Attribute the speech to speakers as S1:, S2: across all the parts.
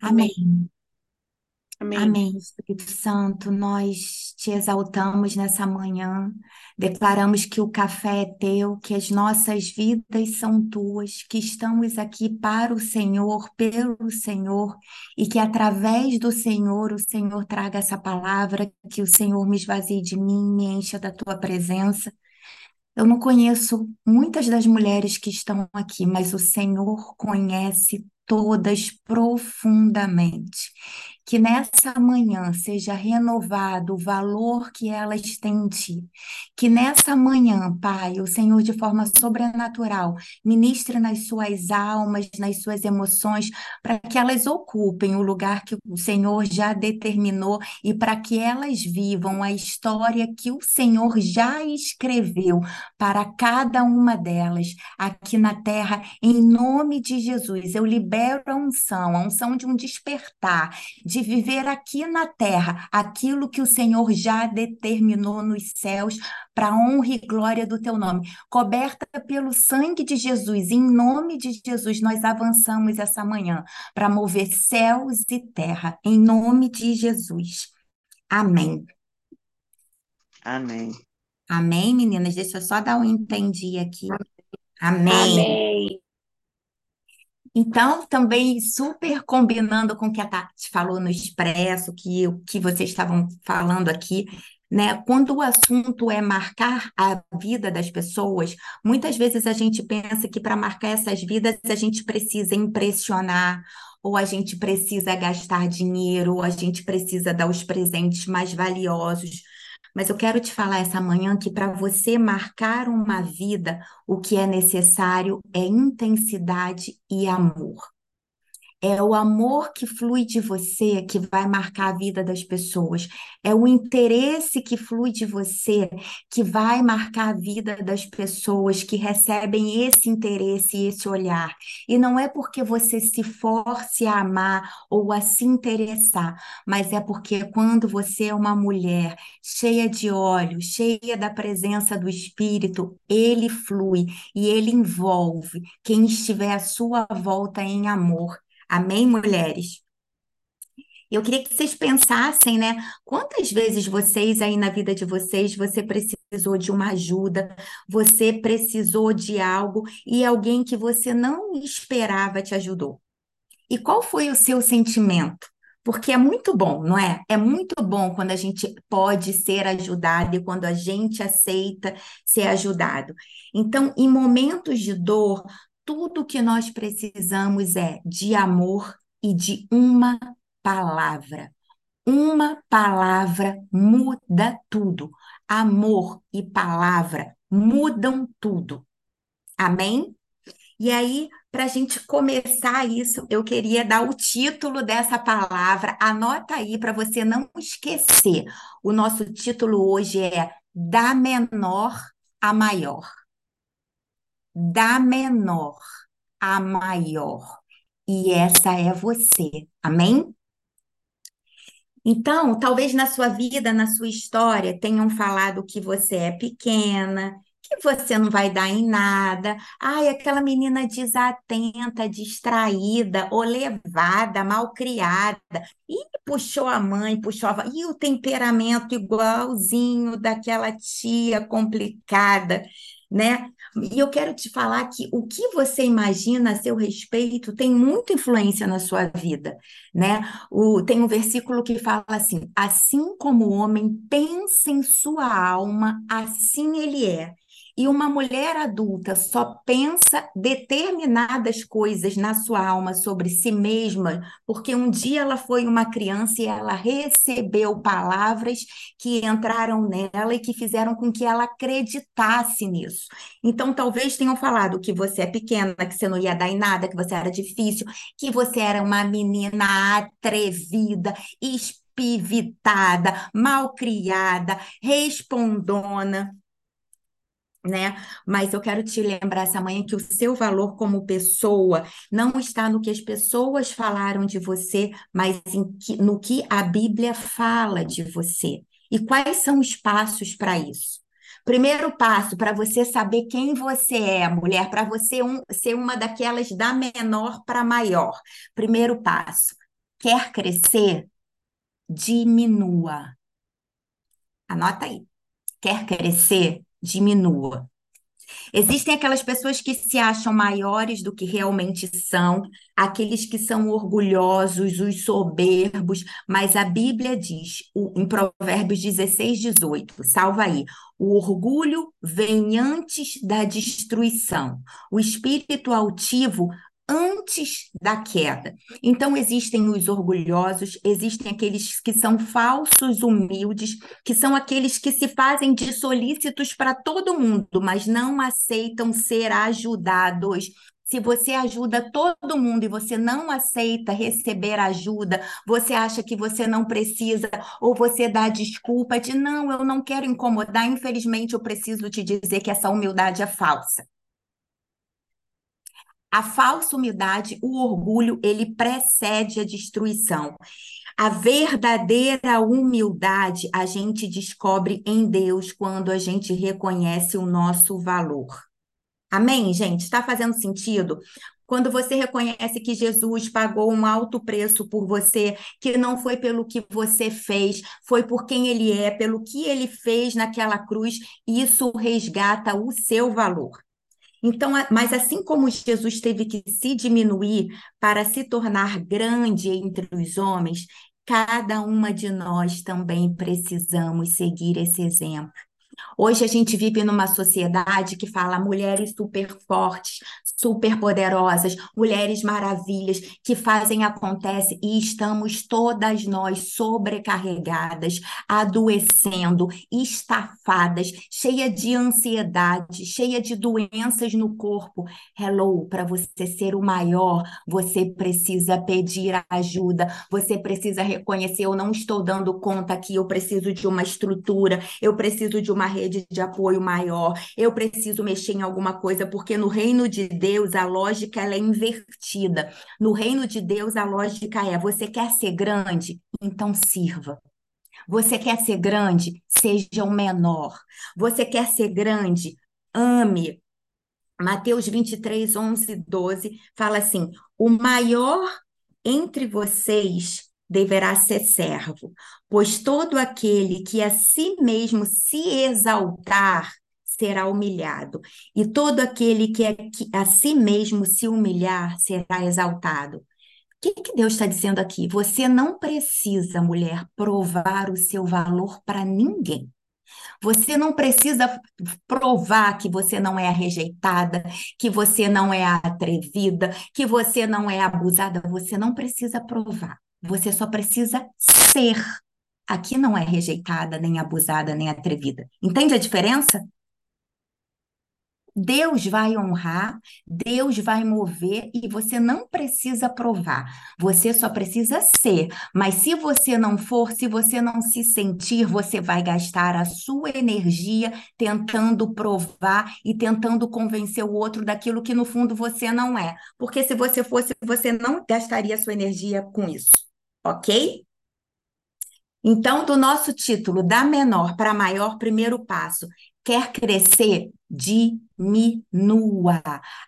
S1: Amém.
S2: Amém.
S1: Amém.
S2: Espírito Santo. Nós te exaltamos nessa manhã. Declaramos que o café é teu, que as nossas vidas são tuas, que estamos aqui para o Senhor, pelo Senhor, e que através do Senhor o Senhor traga essa palavra, que o Senhor me esvazie de mim, me encha da tua presença. Eu não conheço muitas das mulheres que estão aqui, mas o Senhor conhece todas profundamente. Que nessa manhã seja renovado o valor que elas têm em ti. Que nessa manhã, Pai, o Senhor, de forma sobrenatural, ministre nas suas almas, nas suas emoções, para que elas ocupem o lugar que o Senhor já determinou e para que elas vivam a história que o Senhor já escreveu para cada uma delas aqui na terra, em nome de Jesus. Eu libero a unção, a unção de um despertar, de viver aqui na terra aquilo que o Senhor já determinou nos céus para honra e glória do teu nome. Coberta pelo sangue de Jesus, em nome de Jesus, nós avançamos essa manhã para mover céus e terra, em nome de Jesus. Amém.
S3: Amém.
S2: Amém, meninas? Deixa eu só dar um entendi aqui. Amém.
S1: Amém.
S2: Então, também super combinando com o que a Tati falou no Expresso, que o que vocês estavam falando aqui, né? Quando o assunto é marcar a vida das pessoas, muitas vezes a gente pensa que para marcar essas vidas a gente precisa impressionar, ou a gente precisa gastar dinheiro, ou a gente precisa dar os presentes mais valiosos. Mas eu quero te falar essa manhã que para você marcar uma vida, o que é necessário é intensidade e amor. É o amor que flui de você que vai marcar a vida das pessoas. É o interesse que flui de você que vai marcar a vida das pessoas que recebem esse interesse e esse olhar. E não é porque você se force a amar ou a se interessar, mas é porque quando você é uma mulher cheia de óleo, cheia da presença do Espírito, ele flui e ele envolve quem estiver à sua volta em amor. Amém, mulheres? Eu queria que vocês pensassem, né? Quantas vezes vocês aí na vida de vocês, você precisou de uma ajuda, você precisou de algo e alguém que você não esperava te ajudou? E qual foi o seu sentimento? Porque é muito bom, não é? É muito bom quando a gente pode ser ajudado e quando a gente aceita ser ajudado. Então, em momentos de dor, tudo que nós precisamos é de amor e de uma palavra. Uma palavra muda tudo. Amor e palavra mudam tudo. Amém? E aí, para a gente começar isso, eu queria dar o título dessa palavra. Anota aí para você não esquecer. O nosso título hoje é Da Menor a Maior da menor a maior. E essa é você. Amém? Então, talvez na sua vida, na sua história, tenham falado que você é pequena, que você não vai dar em nada. Ai, aquela menina desatenta, distraída, ou levada, mal criada. E puxou a mãe, puxou a... E o temperamento igualzinho daquela tia complicada né? E eu quero te falar que o que você imagina a seu respeito tem muita influência na sua vida, né? O, tem um versículo que fala assim: assim como o homem pensa em sua alma, assim ele é. E uma mulher adulta só pensa determinadas coisas na sua alma sobre si mesma, porque um dia ela foi uma criança e ela recebeu palavras que entraram nela e que fizeram com que ela acreditasse nisso. Então, talvez tenham falado que você é pequena, que você não ia dar em nada, que você era difícil, que você era uma menina atrevida, espivitada, malcriada, respondona né? Mas eu quero te lembrar essa manhã que o seu valor como pessoa não está no que as pessoas falaram de você, mas que, no que a Bíblia fala de você. E quais são os passos para isso? Primeiro passo para você saber quem você é, mulher, para você um, ser uma daquelas da menor para maior. Primeiro passo, quer crescer, diminua. Anota aí. Quer crescer, diminua. Existem aquelas pessoas que se acham maiores do que realmente são, aqueles que são orgulhosos, os soberbos, mas a Bíblia diz, em Provérbios 16, 18, salva aí, o orgulho vem antes da destruição, o espírito altivo antes da queda. Então, existem os orgulhosos, existem aqueles que são falsos humildes, que são aqueles que se fazem de solícitos para todo mundo, mas não aceitam ser ajudados. Se você ajuda todo mundo e você não aceita receber ajuda, você acha que você não precisa, ou você dá desculpa de não, eu não quero incomodar, infelizmente eu preciso te dizer que essa humildade é falsa. A falsa humildade, o orgulho, ele precede a destruição. A verdadeira humildade a gente descobre em Deus quando a gente reconhece o nosso valor. Amém, gente? Está fazendo sentido? Quando você reconhece que Jesus pagou um alto preço por você, que não foi pelo que você fez, foi por quem ele é, pelo que ele fez naquela cruz, isso resgata o seu valor. Então, mas assim como Jesus teve que se diminuir para se tornar grande entre os homens, cada uma de nós também precisamos seguir esse exemplo. Hoje a gente vive numa sociedade que fala mulheres super fortes, super poderosas, mulheres maravilhas que fazem acontece e estamos todas nós sobrecarregadas, adoecendo, estafadas, cheia de ansiedade, cheia de doenças no corpo. Hello, para você ser o maior, você precisa pedir ajuda, você precisa reconhecer eu não estou dando conta aqui, eu preciso de uma estrutura, eu preciso de uma rede de apoio maior, eu preciso mexer em alguma coisa, porque no reino de Deus a lógica ela é invertida. No reino de Deus a lógica é: você quer ser grande? Então sirva. Você quer ser grande? Seja o menor. Você quer ser grande? Ame. Mateus 23, 11, 12 fala assim: o maior entre vocês deverá ser servo, pois todo aquele que a si mesmo se exaltar será humilhado, e todo aquele que a si mesmo se humilhar será exaltado. O que, que Deus está dizendo aqui? Você não precisa, mulher, provar o seu valor para ninguém. Você não precisa provar que você não é rejeitada, que você não é atrevida, que você não é abusada. Você não precisa provar. Você só precisa ser. Aqui não é rejeitada, nem abusada, nem atrevida. Entende a diferença? Deus vai honrar, Deus vai mover e você não precisa provar, você só precisa ser. Mas se você não for, se você não se sentir, você vai gastar a sua energia tentando provar e tentando convencer o outro daquilo que no fundo você não é. Porque se você fosse, você não gastaria a sua energia com isso, ok? Então, do nosso título, da menor para maior, primeiro passo, quer crescer? Diminua.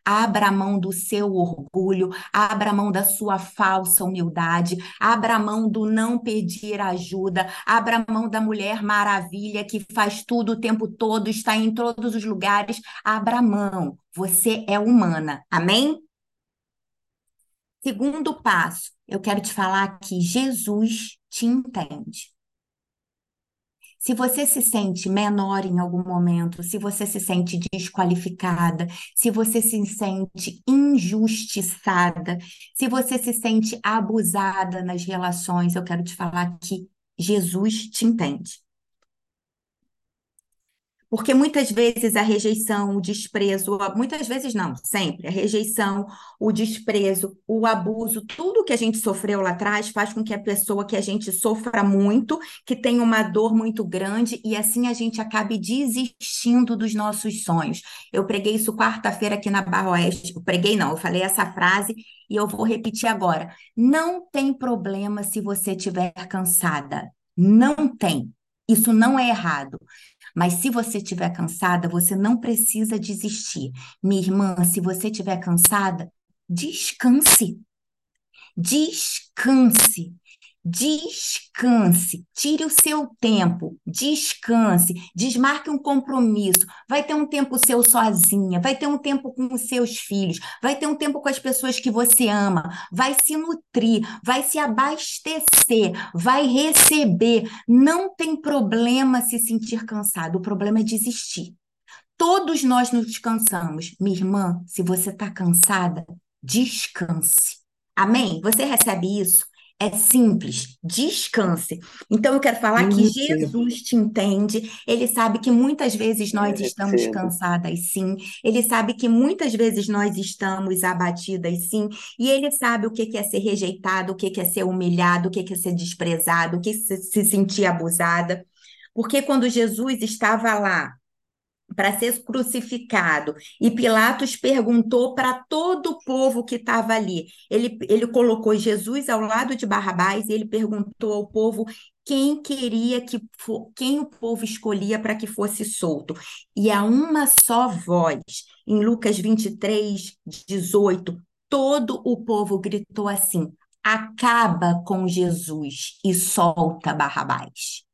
S2: Abra mão do seu orgulho, abra mão da sua falsa humildade, abra mão do não pedir ajuda, abra mão da mulher maravilha que faz tudo o tempo todo, está em todos os lugares. Abra mão. Você é humana. Amém? Segundo passo, eu quero te falar que Jesus te entende. Se você se sente menor em algum momento, se você se sente desqualificada, se você se sente injustiçada, se você se sente abusada nas relações, eu quero te falar que Jesus te entende. Porque muitas vezes a rejeição, o desprezo, muitas vezes não, sempre, a rejeição, o desprezo, o abuso, tudo que a gente sofreu lá atrás faz com que a pessoa que a gente sofra muito, que tenha uma dor muito grande e assim a gente acabe desistindo dos nossos sonhos. Eu preguei isso quarta-feira aqui na Barra Oeste. Eu preguei não, eu falei essa frase e eu vou repetir agora. Não tem problema se você estiver cansada. Não tem. Isso não é errado. Mas se você estiver cansada, você não precisa desistir. Minha irmã, se você estiver cansada, descanse. Descanse. Descanse, tire o seu tempo, descanse, desmarque um compromisso. Vai ter um tempo seu sozinha, vai ter um tempo com os seus filhos, vai ter um tempo com as pessoas que você ama, vai se nutrir, vai se abastecer, vai receber. Não tem problema se sentir cansado, o problema é desistir. Todos nós nos cansamos. Minha irmã, se você está cansada, descanse. Amém? Você recebe isso? É simples, descanse. Então, eu quero falar que. Jesus te entende, ele sabe que muitas vezes nós estamos cansadas, sim, ele sabe que muitas vezes nós estamos abatidas, sim, e ele sabe o que é ser rejeitado, o que é ser humilhado, o que é ser desprezado, o que é se sentir abusada. Porque quando Jesus estava lá, para ser crucificado. E Pilatos perguntou para todo o povo que estava ali. Ele, ele colocou Jesus ao lado de Barrabás e ele perguntou ao povo quem queria que quem o povo escolhia para que fosse solto. E a uma só voz, em Lucas 23, 18, todo o povo gritou assim: acaba com Jesus e solta Barrabás.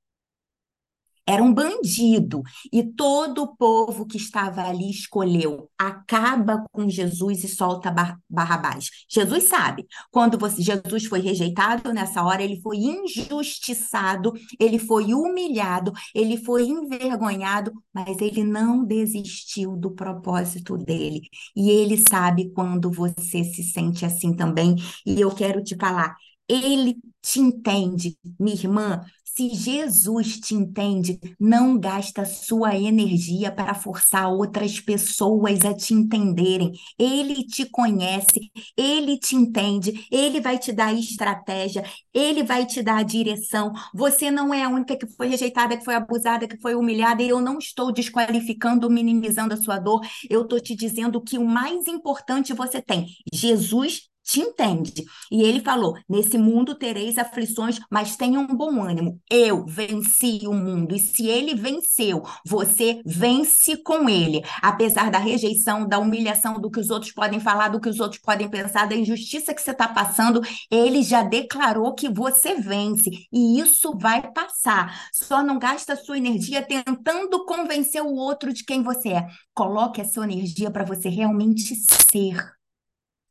S2: Era um bandido, e todo o povo que estava ali escolheu: acaba com Jesus e solta Bar- Barrabás. Jesus sabe, quando você, Jesus foi rejeitado nessa hora, ele foi injustiçado, ele foi humilhado, ele foi envergonhado, mas ele não desistiu do propósito dele. E ele sabe quando você se sente assim também, e eu quero te falar. Ele te entende, minha irmã. Se Jesus te entende, não gasta sua energia para forçar outras pessoas a te entenderem. Ele te conhece, ele te entende, ele vai te dar estratégia, ele vai te dar direção. Você não é a única que foi rejeitada, que foi abusada, que foi humilhada, e eu não estou desqualificando ou minimizando a sua dor. Eu estou te dizendo que o mais importante você tem. Jesus te entende. E ele falou: Nesse mundo tereis aflições, mas tenham um bom ânimo. Eu venci o mundo. E se ele venceu, você vence com ele. Apesar da rejeição, da humilhação, do que os outros podem falar, do que os outros podem pensar, da injustiça que você está passando, ele já declarou que você vence. E isso vai passar. Só não gasta a sua energia tentando convencer o outro de quem você é. Coloque a sua energia para você realmente ser.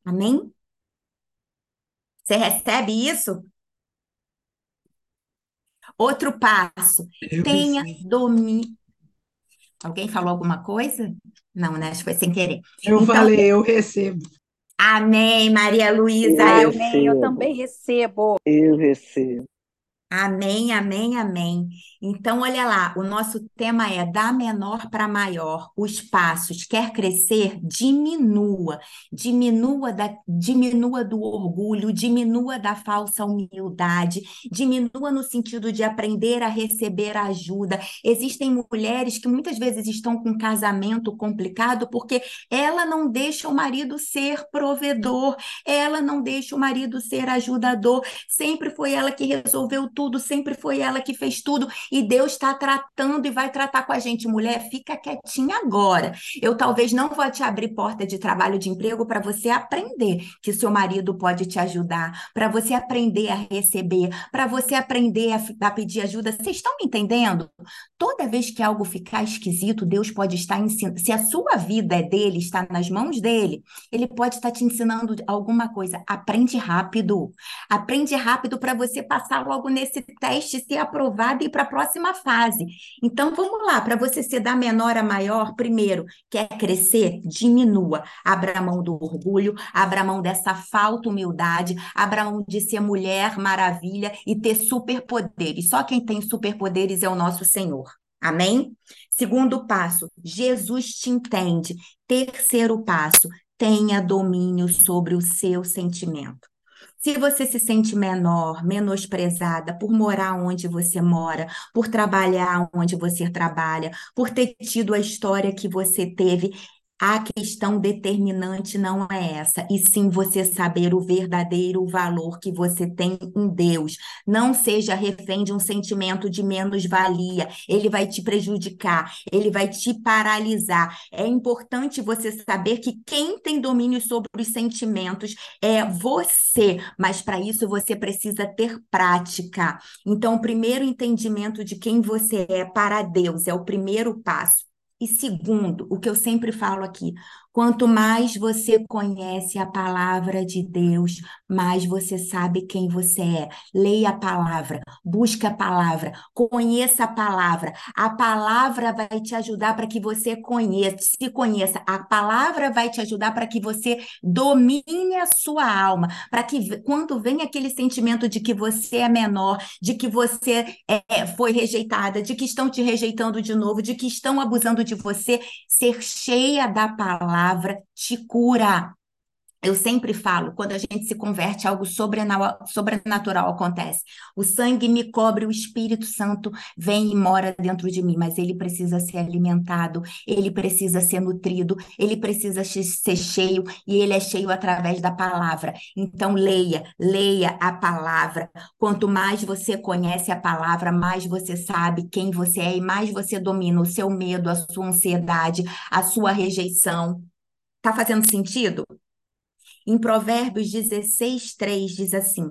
S2: Amém? Você recebe isso? Outro passo,
S3: Eu
S2: tenha domínio. Alguém falou alguma coisa? Não, né? Acho que foi sem querer.
S3: Eu
S2: Então,
S3: falei, eu recebo.
S2: amém, Maria Luísa.
S1: Eu
S2: Eu,
S4: Amém, eu também recebo.
S1: Eu recebo.
S2: Amém, amém, amém. Então, olha lá, o nosso tema é da menor para maior. Os passos. Quer crescer? Diminua. Diminua, da, diminua do orgulho, diminua da falsa humildade, diminua no sentido de aprender a receber ajuda. Existem mulheres que muitas vezes estão com casamento complicado porque ela não deixa o marido ser provedor, ela não deixa o marido ser ajudador. Sempre foi ela que resolveu tudo, sempre foi ela que fez tudo, e Deus está tratando e vai tratar com a gente. Mulher, fica quietinha agora. Eu talvez não vou te abrir porta de trabalho, de emprego, para você aprender que seu marido pode te ajudar, para você aprender a receber, para você aprender a, a pedir ajuda. Vocês estão me entendendo? Toda vez que algo ficar esquisito, Deus pode estar ensinando. Se a sua vida é dele, está nas mãos dele, ele pode estar te ensinando alguma coisa. Aprende rápido. Aprende rápido para você passar logo nesse teste, ser aprovado e para a próxima fase. Então, vamos lá, para você ser da menor a maior, primeiro, quer crescer? Diminua. Abra mão do orgulho, abra mão dessa falta humildade, abra mão de ser mulher maravilha e ter superpoderes. Só quem tem superpoderes é o nosso Senhor. Amém? Segundo passo, Jesus te entende. Terceiro passo, tenha domínio sobre o seu sentimento. Se você se sente menor, menosprezada por morar onde você mora, por trabalhar onde você trabalha, por ter tido a história que você teve, A questão determinante não é essa, e sim você saber o verdadeiro valor que você tem em Deus. Não seja refém de um sentimento de menos-valia, ele vai te prejudicar, ele vai te paralisar. É importante você saber que quem tem domínio sobre os sentimentos é você, mas para isso você precisa ter prática. Então, o primeiro entendimento de quem você é para Deus é o primeiro passo. E segundo, o que eu sempre falo aqui, quanto mais você conhece a palavra de Deus, mais você sabe quem você é. Leia a palavra, busque a palavra, conheça a palavra. A palavra vai te ajudar para que você conheça, se conheça. A palavra vai te ajudar para que você domine a sua alma, para que quando vem aquele sentimento de que você é menor, de que você é, foi rejeitada, de que estão te rejeitando de novo, de que estão abusando de você, ser cheia da palavra te cura. Eu sempre falo, quando a gente se converte, algo sobrenatural acontece. O sangue me cobre, o Espírito Santo vem e mora dentro de mim, mas ele precisa ser alimentado, ele precisa ser nutrido, ele precisa ser cheio, e ele é cheio através da palavra. Então, leia, leia a palavra. Quanto mais você conhece a palavra, mais você sabe quem você é e mais você domina o seu medo, a sua ansiedade, a sua rejeição. Tá fazendo sentido? Em Provérbios 16, 3 diz assim: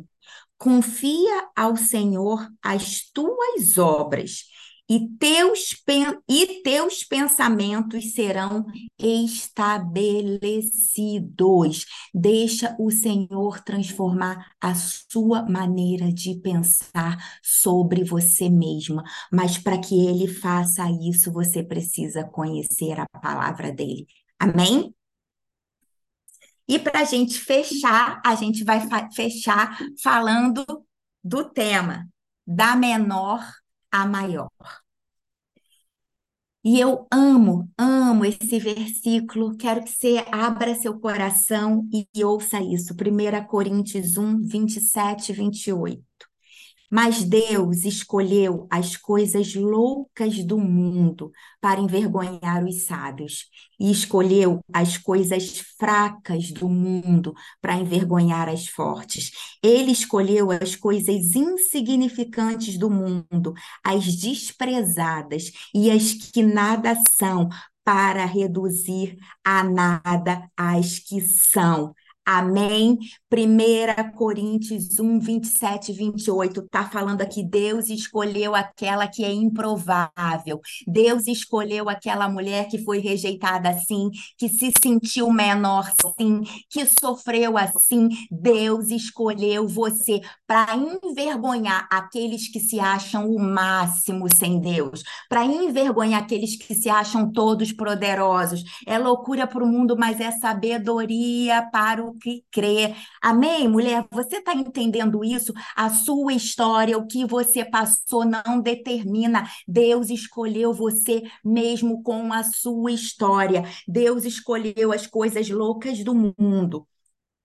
S2: Confia ao Senhor as tuas obras, e teus, e teus pensamentos serão estabelecidos. Deixa o Senhor transformar a sua maneira de pensar sobre você mesma. Mas para que ele faça isso, você precisa conhecer a palavra dele. Amém? E para a gente fechar, a gente vai fechar falando do tema, da menor à maior. E eu amo, amo esse versículo. Quero que você abra seu coração e ouça isso. 1 Coríntios 1, 27 e 28. Mas Deus escolheu as coisas loucas do mundo para envergonhar os sábios, e escolheu as coisas fracas do mundo para envergonhar as fortes. Ele escolheu as coisas insignificantes do mundo, as desprezadas e as que nada são, para reduzir a nada as que são. Amém? 1 Coríntios 1, 27 e 28 está falando aqui: Deus escolheu aquela que é improvável. Deus escolheu aquela mulher que foi rejeitada assim, que se sentiu menor assim, que sofreu assim. Deus escolheu você para envergonhar aqueles que se acham o máximo sem Deus, para envergonhar aqueles que se acham todos poderosos. É loucura para o mundo, mas é sabedoria para o que crê. Amém, mulher? Você está entendendo isso? A sua história, o que você passou, não determina. Deus escolheu você mesmo com a sua história. Deus escolheu as coisas loucas do mundo.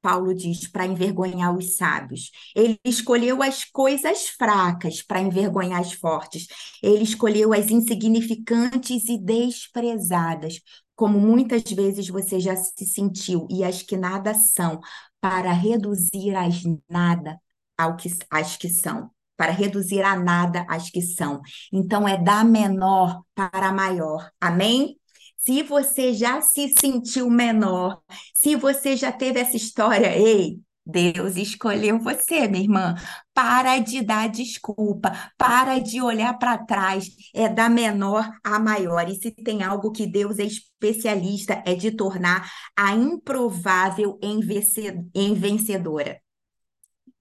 S2: Paulo diz, para envergonhar os sábios. Ele escolheu as coisas fracas para envergonhar as fortes. Ele escolheu as insignificantes e desprezadas como muitas vezes você já se sentiu, e as que nada são, para reduzir as nada ao que, as que são, para reduzir a nada as que são. Então, é da menor para maior. Amém? Se você já se sentiu menor, se você já teve essa história, ei, Deus escolheu você, minha irmã. Para de dar desculpa, para de olhar para trás, é da menor à maior. E se tem algo que Deus é especialista, é de tornar a improvável em vencedora.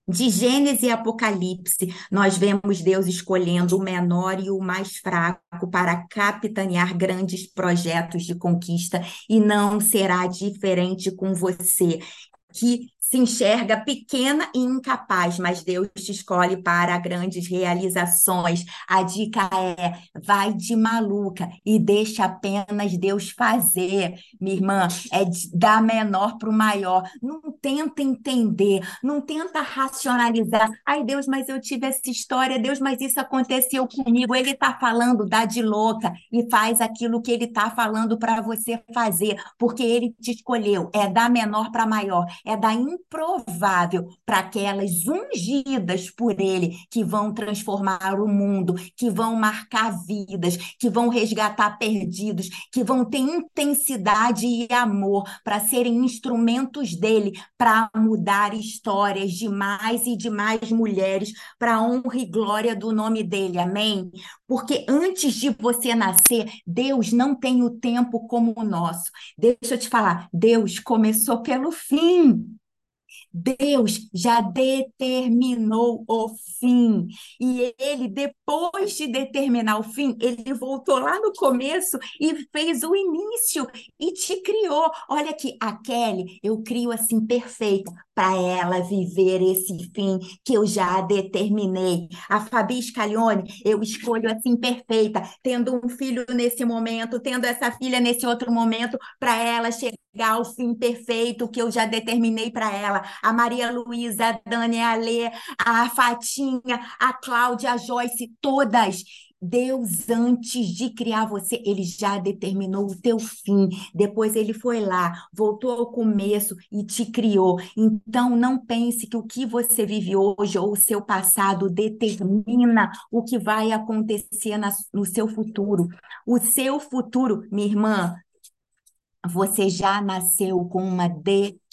S2: De Gênesis e Apocalipse, nós vemos Deus escolhendo o menor e o mais fraco para capitanear grandes projetos de conquista, e não será diferente com você que se enxerga pequena e incapaz, mas Deus te escolhe para grandes realizações. A dica é: vai de maluca e deixa apenas Deus fazer. Minha irmã, é da menor para o maior. Não tenta entender, não tenta racionalizar. Ai, Deus, mas eu tive essa história, Deus, mas isso aconteceu comigo. Ele está falando, dá de louca e faz aquilo que ele está falando para você fazer, porque ele te escolheu. É da menor para maior, é da improvável para aquelas ungidas por ele que vão transformar o mundo, que vão marcar vidas, que vão resgatar perdidos, que vão ter intensidade e amor para serem instrumentos dele para mudar histórias de mais e de mais mulheres para honra e glória do nome dele. Amém? Porque antes de você nascer, Deus não tem o tempo como o nosso. Deixa eu te falar, Deus começou pelo fim. Deus já determinou o fim. E ele, depois de determinar o fim, ele voltou lá no começo e fez o início e te criou. Olha aqui, a Kelly, eu crio assim perfeita para ela viver esse fim que eu já determinei. A Fabi Scaglione, eu escolho assim perfeita, tendo um filho nesse momento, tendo essa filha nesse outro momento, para ela chegar ao fim perfeito que eu já determinei para ela. A Maria Luísa, a Dani, a Lê, a Fatinha, a Cláudia, a Joyce, todas Deus, antes de criar você, ele já determinou o teu fim. Depois ele foi lá, voltou ao começo e te criou. Então, não pense que o que você vive hoje ou o seu passado determina o que vai acontecer na, no seu futuro. O seu futuro, minha irmã, você já nasceu com uma determinação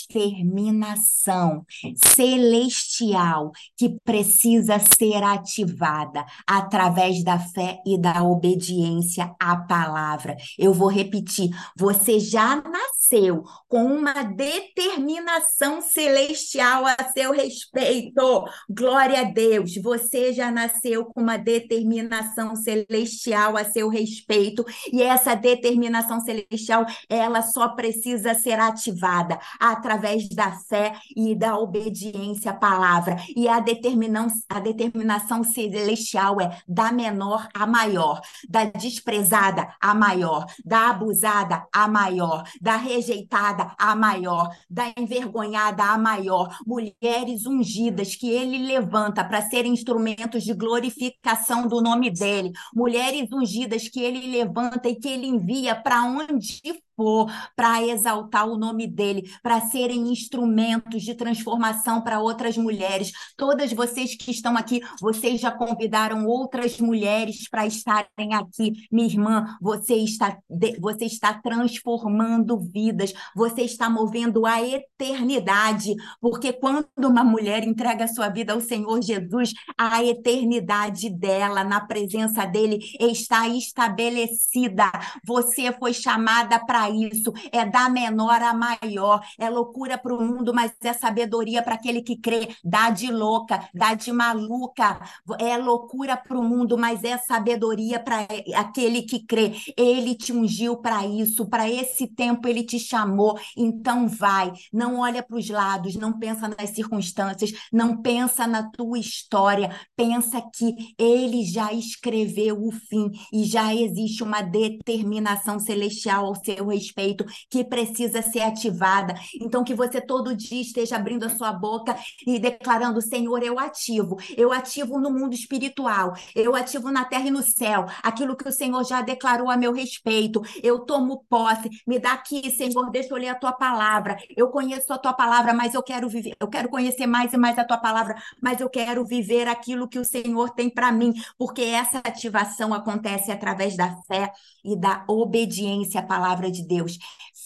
S2: celestial que precisa ser ativada através da fé e da obediência à palavra. Eu vou repetir: você já nasceu com uma determinação celestial a seu respeito. Glória a Deus. Você já nasceu com uma determinação celestial a seu respeito e essa determinação celestial, ela só precisa ser ativada através da fé e da obediência à palavra. E a, a determinação celestial é da menor a maior, da desprezada a maior, da abusada a maior, da rejeitada a maior, da envergonhada a maior. Mulheres ungidas que ele levanta para serem instrumentos de glorificação do nome dele. Mulheres ungidas que ele levanta e que ele envia para onde for para exaltar o nome dele, para serem instrumentos de transformação para outras mulheres. Todas vocês que estão aqui, vocês já convidaram outras mulheres para estarem aqui. Minha irmã, você está, você está transformando vidas, você está movendo a eternidade, porque quando uma mulher entrega sua vida ao Senhor Jesus, a eternidade dela na presença dele está estabelecida. Você foi chamada para isso, é da menor a maior, é loucura para o mundo, mas é sabedoria para aquele que crê, dá de louca, dá de maluca, é loucura para o mundo, mas é sabedoria para aquele que crê. Ele te ungiu para isso, para esse tempo ele te chamou, então vai, não olha para os lados, não pensa nas circunstâncias, não pensa na tua história, pensa que ele já escreveu o fim e já existe uma determinação celestial ao seu respeito que precisa ser ativada. Então, que você todo dia esteja abrindo a sua boca e declarando: Senhor, eu ativo, eu ativo no mundo espiritual, eu ativo na terra e no céu, aquilo que o Senhor já declarou a meu respeito. Eu tomo posse, me dá aqui, Senhor, deixa eu ler a tua palavra. Eu conheço a tua palavra, mas eu quero viver, eu quero conhecer mais e mais a tua palavra, mas eu quero viver aquilo que o Senhor tem para mim, porque essa ativação acontece através da fé e da obediência à palavra de Deus.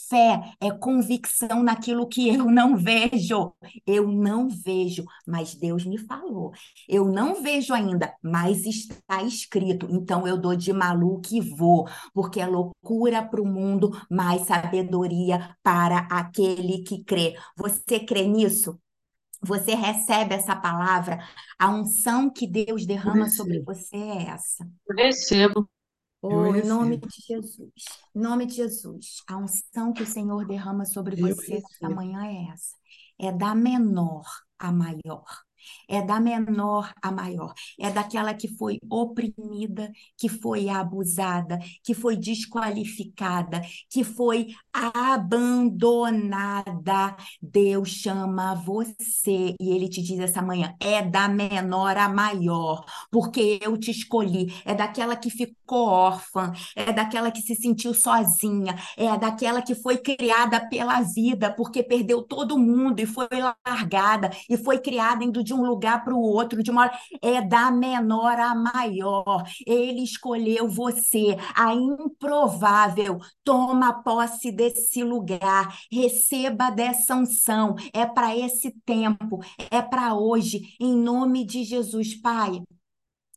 S2: Fé é convicção naquilo que eu não vejo. Eu não vejo, mas Deus me falou. Eu não vejo ainda, mas está escrito. Então eu dou de maluco e vou, porque é loucura para o mundo, mas sabedoria para aquele que crê. Você crê nisso? Você recebe essa palavra? A unção que Deus derrama sobre você é essa.
S3: Eu recebo.
S2: Oh, em nome de Jesus. Em nome de Jesus. A unção que o Senhor derrama sobre
S4: Eu
S2: você esta manhã é essa. É da menor a maior. É da menor a maior, é daquela que foi oprimida, que foi abusada, que foi desqualificada, que foi abandonada. Deus chama você e ele te diz essa manhã: é da menor a maior, porque eu te escolhi. É daquela que ficou órfã, é daquela que se sentiu sozinha, é daquela que foi criada pela vida, porque perdeu todo mundo e foi largada e foi criada indo de um lugar para o outro, de uma é da menor a maior. Ele escolheu você, a improvável. Toma posse desse lugar, receba dessa unção. É para esse tempo, é para hoje, em nome de Jesus, Pai.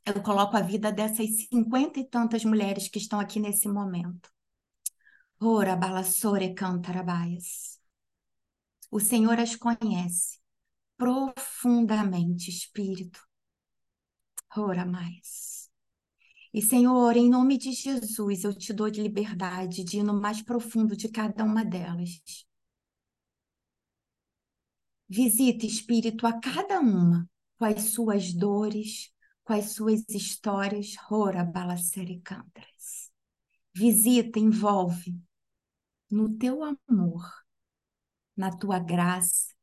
S2: Eu coloco a vida dessas cinquenta e tantas mulheres que estão aqui nesse momento. Ora, balassore cantarabaias. O Senhor as conhece profundamente, Espírito. Ora mais. E, Senhor, em nome de Jesus, eu te dou de liberdade de ir no mais profundo de cada uma delas. Visita, Espírito, a cada uma com as suas dores, com as suas histórias. Ora, balacericantas. Visita, envolve no teu amor, na tua graça,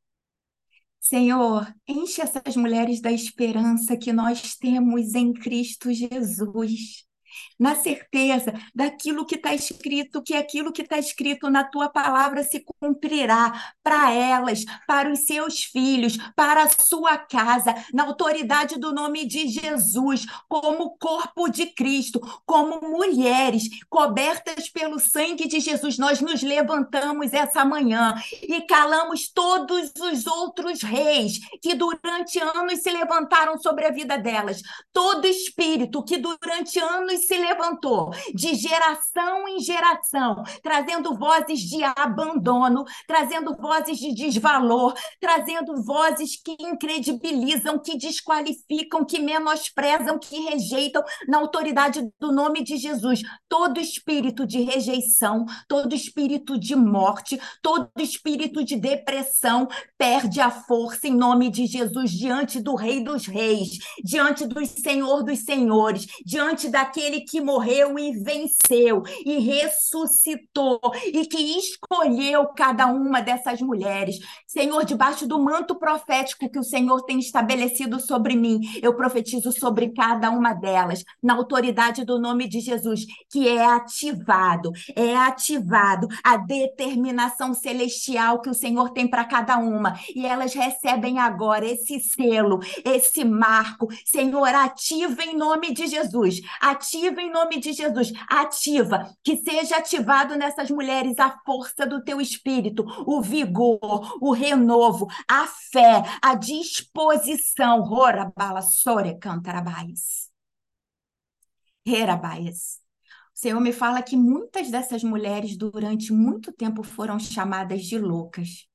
S2: Senhor, enche essas mulheres da esperança que nós temos em Cristo Jesus na certeza daquilo que está escrito, que aquilo que está escrito na tua palavra se cumprirá para elas, para os seus filhos, para a sua casa, na autoridade do nome de Jesus, como corpo de Cristo, como mulheres cobertas pelo sangue de Jesus, nós nos levantamos essa manhã e calamos todos os outros reis que durante anos se levantaram sobre a vida delas, todo espírito que durante anos se levantou de geração em geração, trazendo vozes de abandono, trazendo vozes de desvalor, trazendo vozes que incredibilizam, que desqualificam, que menosprezam, que rejeitam na autoridade do nome de Jesus. Todo espírito de rejeição, todo espírito de morte, todo espírito de depressão perde a força em nome de Jesus diante do Rei dos Reis, diante do Senhor dos Senhores, diante daquele que morreu e venceu e ressuscitou e que escolheu cada uma dessas mulheres. Senhor, debaixo do manto profético que o Senhor tem estabelecido sobre mim, eu profetizo sobre cada uma delas, na autoridade do nome de Jesus, que é ativado, é ativado a determinação celestial que o Senhor tem para cada uma. E elas recebem agora esse selo, esse marco. Senhor, ativa em nome de Jesus. Ativa em nome de Jesus. Ativa, que seja ativado nessas mulheres a força do teu espírito, o vigor, o renovo, a fé, a disposição. Ora, bala, sore, cantarabais. Herabaias. O Senhor me fala que muitas dessas mulheres durante muito tempo foram chamadas de loucas.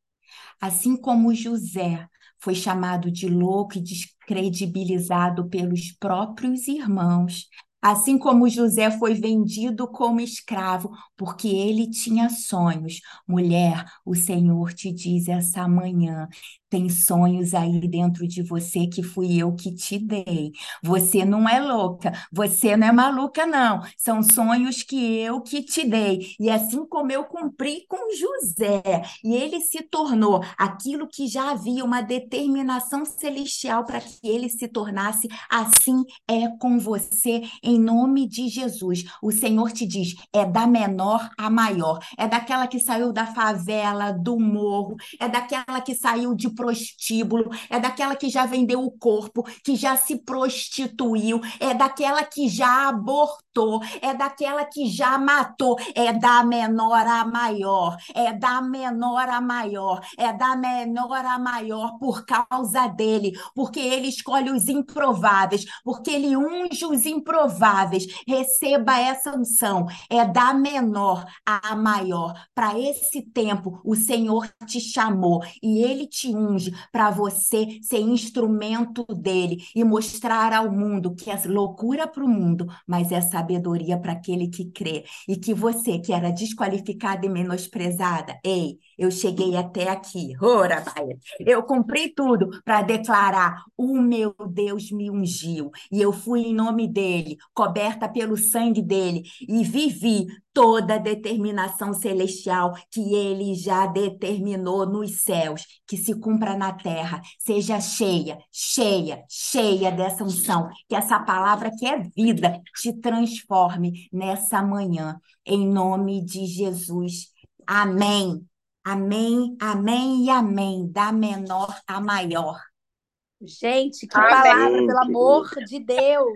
S2: Assim como José foi chamado de louco e descredibilizado pelos próprios irmãos, Assim como José foi vendido como escravo, porque ele tinha sonhos. Mulher, o Senhor te diz essa manhã: tem sonhos aí dentro de você que fui eu que te dei. Você não é louca, você não é maluca, não. São sonhos que eu que te dei. E assim como eu cumpri com José, e ele se tornou aquilo que já havia uma determinação celestial para que ele se tornasse, assim é com você, em nome de Jesus. O Senhor te diz: é da menor a maior, é daquela que saiu da favela, do morro, é daquela que saiu de prostíbulo, é daquela que já vendeu o corpo, que já se prostituiu, é daquela que já abortou, é daquela que já matou, é da menor a maior, é da menor a maior, é da menor a maior por causa dele, porque ele escolhe os improváveis, porque ele unge os improváveis. Receba essa unção, é da menor a maior. Para esse tempo, o Senhor te chamou e ele te unge para você ser instrumento dele e mostrar ao mundo que é loucura para o mundo, mas é sabedoria para aquele que crê. E que você, que era desqualificada e menosprezada, ei, Eu cheguei até aqui, ora, vai. Eu cumpri tudo para declarar: o meu Deus me ungiu, e eu fui em nome dele, coberta pelo sangue dele, e vivi toda a determinação celestial que ele já determinou nos céus, que se cumpra na terra, seja cheia, cheia, cheia dessa unção, que essa palavra que é vida te transforme nessa manhã, em nome de Jesus. Amém. Amém, amém e amém, da menor a maior.
S3: Gente, que
S1: Amém.
S3: palavra, pelo amor de Deus!